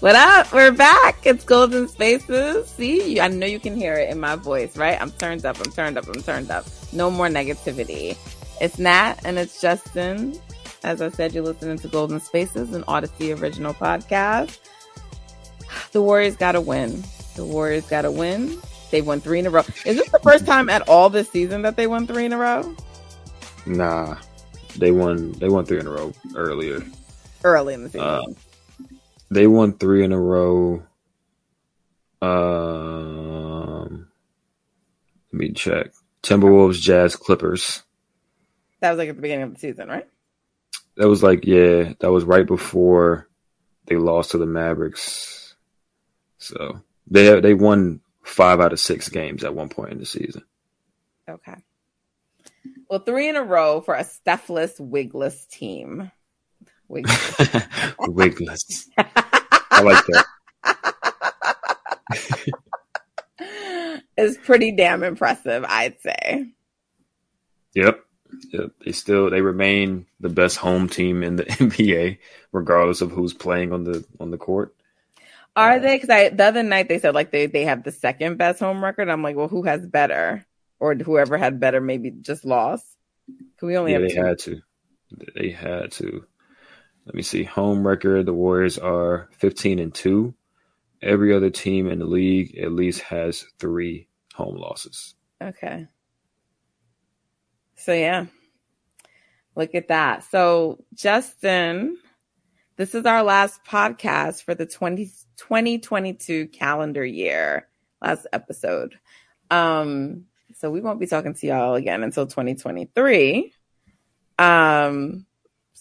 What up? We're back. It's Golden Spaces. See, I know you can hear it in my voice, right? I'm turned up. I'm turned up. I'm turned up. No more negativity. It's Nat and it's Justin. As I said, you're listening to Golden Spaces, an Audacy original podcast. The Warriors got to win. The Warriors got to win. They've won three in a row. Is this the first time at all this season that they won three in a row? Nah, they won. They won three in a row earlier. Early in the season. Uh, they won three in a row. Um, let me check. Timberwolves, Jazz, Clippers. that was like at the beginning of the season, right? That was like yeah, that was right before they lost to the Mavericks. So they they won five out of six games at one point in the season. Okay. Well, three in a row for a Stephless, wigless team. Wigless. Wigless. I like it's pretty damn impressive, I'd say. Yep. Yep. They still they remain the best home team in the NBA, regardless of who's playing on the on the court. Are they? Because I the other night they said like they they have the second best home record. I'm like, well, who has better, or whoever had better maybe just lost. Can we only Yeah, have they two? had to. They had to. Let me see. Home record, the Warriors are 15 and 2. Every other team in the league at least has 3 home losses. Okay. So yeah. Look at that. So Justin, this is our last podcast for the 20, 2022 calendar year. Last episode. Um so we won't be talking to y'all again until 2023. Um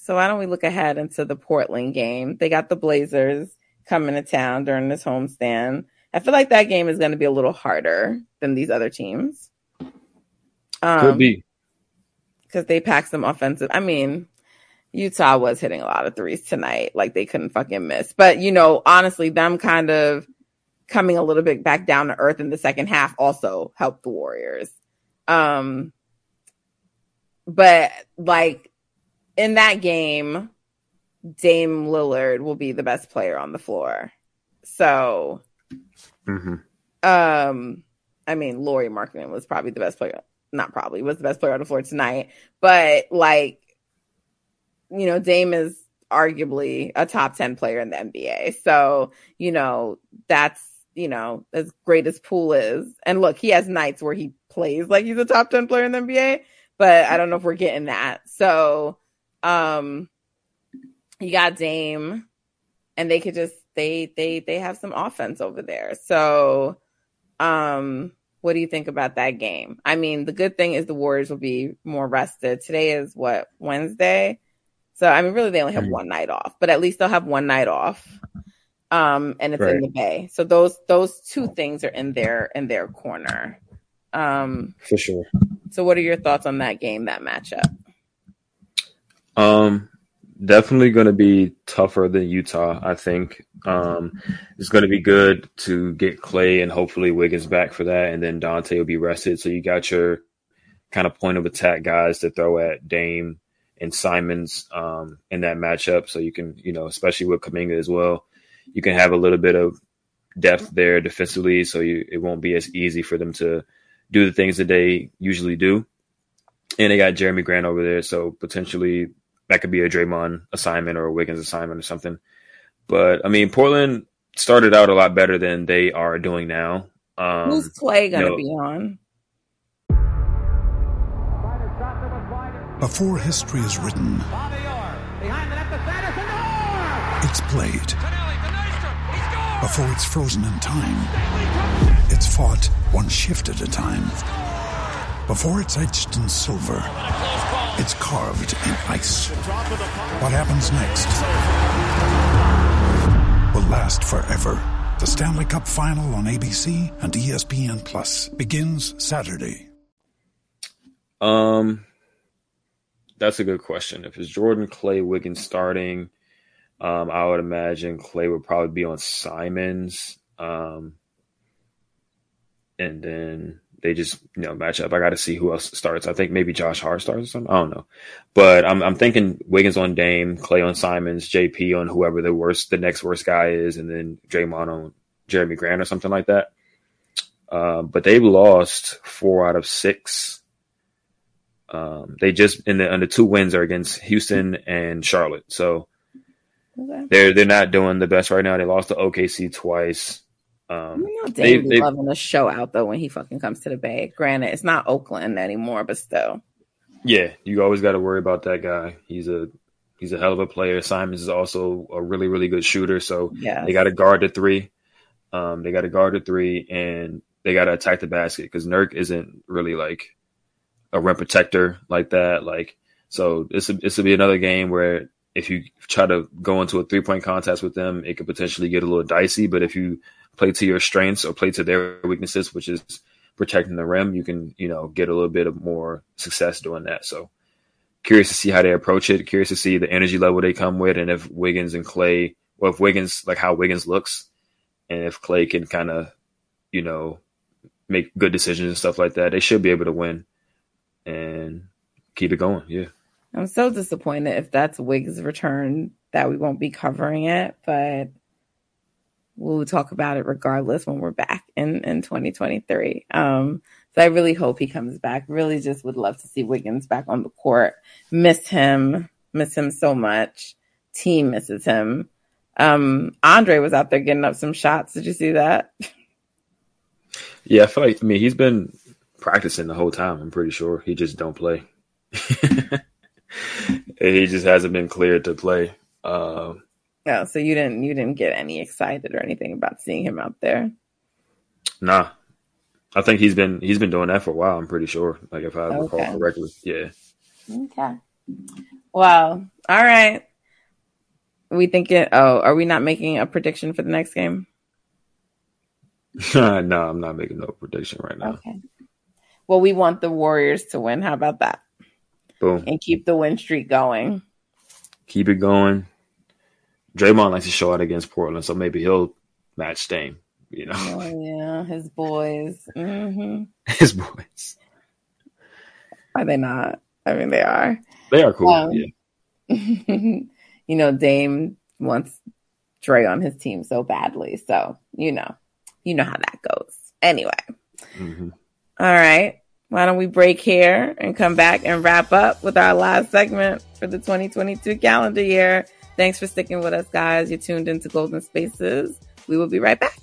so why don't we look ahead into the Portland game? They got the Blazers coming to town during this homestand. I feel like that game is going to be a little harder than these other teams. Um, Could be. because they packed some offensive. I mean, Utah was hitting a lot of threes tonight, like they couldn't fucking miss. But you know, honestly, them kind of coming a little bit back down to earth in the second half also helped the Warriors. Um, but like in that game, Dame Lillard will be the best player on the floor. So, hmm um, I mean, Lauri Markkanen was probably the best player. Not probably was the best player on the floor tonight, but like, you know, Dame is arguably a top ten player in the NBA. So you know that's you know as great as Poole is. And look, he has nights where he plays like he's a top ten player in the NBA, but I don't know if we're getting that. So, um, you got Dame, and they could just they they they have some offense over there. So, um, what do you think about that game? I mean, the good thing is the Warriors will be more rested. Today is what Wednesday, so I mean, really they only have Mhm. one night off, but at least they'll have one night off. Um, and it's in the Bay, so those those two things are in their in their corner. Um, For sure. so what are your thoughts on that game, that matchup? Um, definitely going to be tougher than Utah. I think um, it's going to be good to get Clay and hopefully Wiggins back for that, and then Donte will be rested. So you got your kind of point of attack guys to throw at Dame and Simons um, in that matchup. So you can, you know, especially with Kuminga as well, you can have a little bit of depth there defensively, so you, it won't be as easy for them to do the things that they usually do. And they got Jerami Grant over there, so potentially that could be a Draymond assignment or a Wiggins assignment or something. But I mean, Portland, started out a lot better than they are doing now. Um, Who's Clay going to no. be on? Before history is written, it's played. Before it's frozen in time, it's fought one shift at a time. Before it's etched in silver, it's carved in ice. What happens next will last forever. The Stanley Cup Final on ABC and ESPN Plus begins Saturday. Um, that's a good question. If it's Jordan, Clay, Wiggins starting, um, I would imagine Clay would probably be on Simons. Um, and then they just you know match up. I got to see who else starts. I think maybe Josh Hart starts or something. I don't know, but I'm I'm thinking Wiggins on Dame, Clay on Simons, JP on whoever the worst the next worst guy is, and then Draymond on Jerami Grant or something like that. Um, but they've lost four out of six. Um, they just in the and the two wins are against Houston and Charlotte, so Okay. they're they're not doing the best right now. They lost to OKC twice. Um, You know, they- they- loving to show out though when he fucking comes to the Bay. Granted, it's not Oakland anymore, but still. Yeah, you always got to worry about that guy. He's a he's a hell of a player. Simons is also a really really good shooter. So Yeah. they got to guard the three. Um, they got to guard the three, and they got to attack the basket because Nurk isn't really like a rim protector like that. Like so, this this will be another game where if you try to go into a three point contest with them, it could potentially get a little dicey. But if you play to your strengths or play to their weaknesses, which is protecting the rim, you can you know get a little bit of more success doing that. So curious to see how they approach it. Curious to see the energy level they come with, and if Wiggins and Clay, or if Wiggins like how Wiggins looks, and if Clay can kind of you know make good decisions and stuff like that, they should be able to win and keep it going. Yeah. I'm so disappointed if that's Wiggs' return that we won't be covering it, but we'll talk about it regardless when we're back in, in 2023. Um, so I really hope he comes back. Really just would love to see Wiggins back on the court. Miss him, miss him so much. Team misses him. Um, Andre was out there getting up some shots. Did you see that? Yeah, I feel like I mean he's been practicing the whole time. I'm pretty sure he just don't play. he just hasn't been cleared to play. Um, No, so you didn't you didn't get any excited or anything about seeing him out there. nah, I think he's been he's been doing that for a while. I'm pretty sure. Like if I recall correctly, yeah. Okay. Well, all right. We thinking? Oh, are we not making a prediction for the next game? no, I'm not making no prediction right now. Okay. Well, we want the Warriors to win. How about that? Boom, And keep the win streak going. keep it going. Draymond likes to show out against Portland, so maybe he'll match Dame. You know, Oh yeah, his boys. hmm his boys. Are they not? I mean, they are. They are cool. Um, yeah. you know, Dame wants Dre on his team so badly. So you know, you know how that goes. Anyway. hmm All right. Why don't we break here and come back and wrap up with our last segment for the 2022 calendar year? Thanks for sticking with us, guys. You're tuned into Golden Spaces. We will be right back.